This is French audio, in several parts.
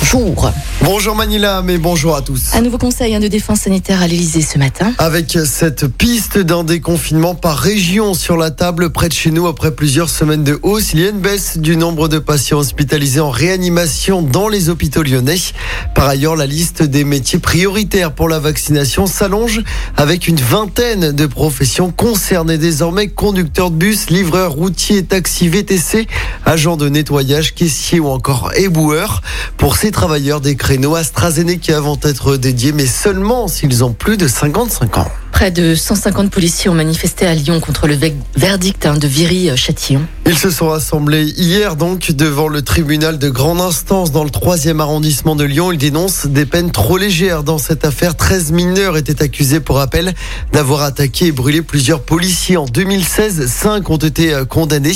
Bonjour. Bonjour Manila, mais bonjour à tous. Un nouveau conseil hein, de défense sanitaire à l'Elysée ce matin. Avec cette piste d'un déconfinement par région sur la table près de chez nous après plusieurs semaines de hausse, il y a une baisse du nombre de patients hospitalisés en réanimation dans les hôpitaux lyonnais. Par ailleurs, la liste des métiers prioritaires pour la vaccination s'allonge avec une vingtaine de professions concernées désormais conducteurs de bus, livreurs, routiers, taxis, VTC, agents de nettoyage, caissiers ou encore éboueurs. Pour ces travailleurs, des créneaux AstraZeneca vont être dédiés, mais seulement s'ils ont plus de 55 ans. Près de 150 policiers ont manifesté à Lyon contre le verdict hein, de Viry-Châtillon. Ils se sont rassemblés hier donc devant le tribunal de grande instance dans le 3e arrondissement de Lyon. Ils dénoncent des peines trop légères dans cette affaire. 13 mineurs étaient accusés pour rappel d'avoir attaqué et brûlé plusieurs policiers. En 2016, 5 ont été euh, condamnés,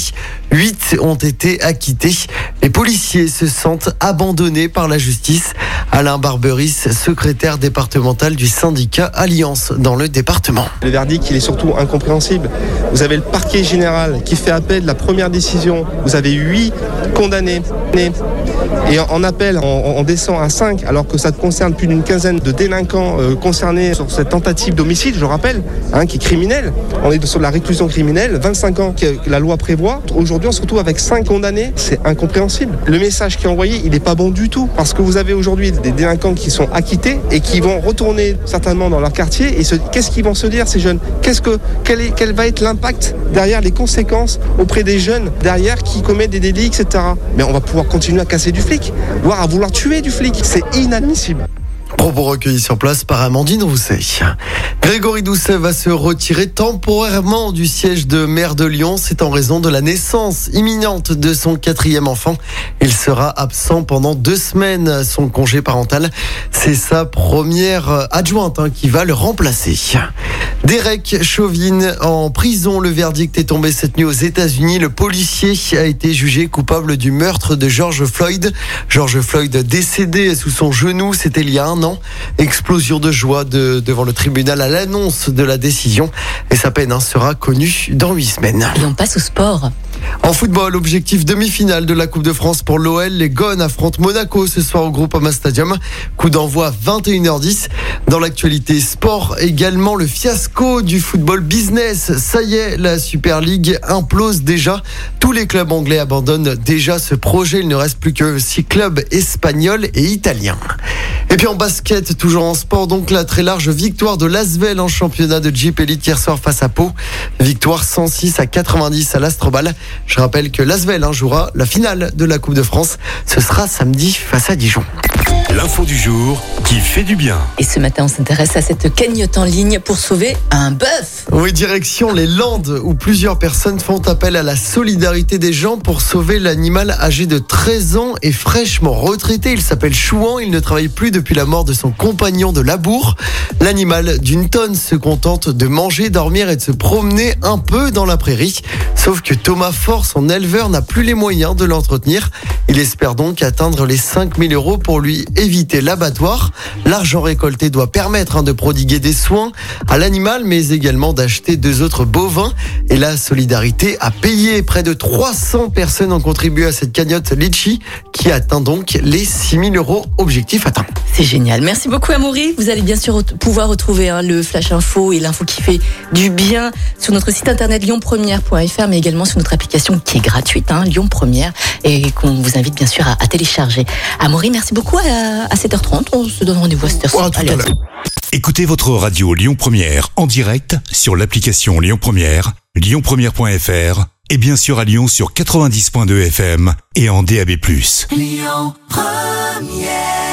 8 ont été acquittés. Les policiers se sentent abandonnés par la justice. Alain Barberis, secrétaire départemental du syndicat Alliance dans le département. Le verdict, il est surtout incompréhensible. Vous avez le parquet général qui fait appel de la première décision. Vous avez huit condamnés. Et en appel, on, descend à 5, alors que ça concerne plus d'une quinzaine de délinquants euh, concernés sur cette tentative d'homicide, je rappelle, hein, qui est criminelle. On est sur la réclusion criminelle, 25 ans que la loi prévoit. Aujourd'hui, on se retrouve avec 5 condamnés. C'est incompréhensible. Le message qui est envoyé, il n'est pas bon du tout. Parce que vous avez aujourd'hui des délinquants qui sont acquittés et qui vont retourner certainement dans leur quartier. Et qu'est-ce qu'ils vont se dire, ces jeunes? Qu'est-ce que, quel, va être l'impact derrière les conséquences auprès des jeunes derrière qui commettent des délits, etc. Mais on va pouvoir continuer à casser du flic, voire à vouloir tuer du flic. C'est inadmissible. Propos recueillis sur place par Amandine Rousset. Grégory Doucet va se retirer temporairement du siège de maire de Lyon. C'est en raison de la naissance imminente de son quatrième enfant. Il sera absent pendant deux semaines. Son congé parental, c'est sa première adjointe hein, qui va le remplacer. Derek Chauvin en prison. Le verdict est tombé cette nuit aux États-Unis. Le policier a été jugé coupable du meurtre de George Floyd. George Floyd décédé sous son genou. C'était il y a un an. Explosion de joie devant le tribunal à l'annonce de la décision. Et sa peine hein, sera connue dans huit semaines. Et on passe au sport. En football, objectif demi-finale de la Coupe de France pour l'OL. Les Gones affrontent Monaco ce soir au Groupama Stadium. Coup d'envoi 21h10. Dans l'actualité sport, également le fiasco du football business. Ça y est, la Super League implose déjà. Tous les clubs anglais abandonnent déjà ce projet. Il ne reste plus que six clubs espagnols et italiens. Et puis en basket, toujours en sport, donc la très large victoire de Lasvel en championnat de Jeep Elite hier soir face à Pau. Victoire 106 à 90 à l'Astrobal. Je rappelle que Lasvel hein, jouera la finale de la Coupe de France. Ce sera samedi face à Dijon. L'info du jour qui fait du bien. Et ce matin, on s'intéresse à cette cagnotte en ligne pour sauver un bœuf. Oui, direction les Landes où plusieurs personnes font appel à la solidarité des gens pour sauver l'animal âgé de 13 ans et fraîchement retraité. Il s'appelle Chouan. Il ne travaille plus depuis la mort de son compagnon de labour. L'animal d'une tonne se contente de manger, dormir et de se promener un peu dans la prairie. Sauf que Thomas Fort, son éleveur, n'a plus les moyens de l'entretenir. Il espère donc atteindre les 5000 euros pour lui éviter l'abattoir. L'argent récolté doit permettre hein, de prodiguer des soins à l'animal, mais également d'acheter deux autres bovins. Et la solidarité a payé. Près de 300 personnes ont contribué à cette cagnotte Litchi qui atteint donc les 6000 euros objectif atteint. C'est génial. Merci beaucoup Amaury. Vous allez bien sûr pouvoir retrouver hein, le Flash Info et l'info qui fait du bien sur notre site internet lyonpremière.fr mais également sur notre application qui est gratuite, hein, Lyon Première, et qu'on vous invite bien sûr à, télécharger. Amaury, merci beaucoup à, 7h30. On se donne rendez-vous à 7h30. Écoutez votre radio Lyon Première en direct sur l'application Lyon Première, lyonpremière.fr et bien sûr à Lyon sur 90.2 FM et en DAB+. Lyon Première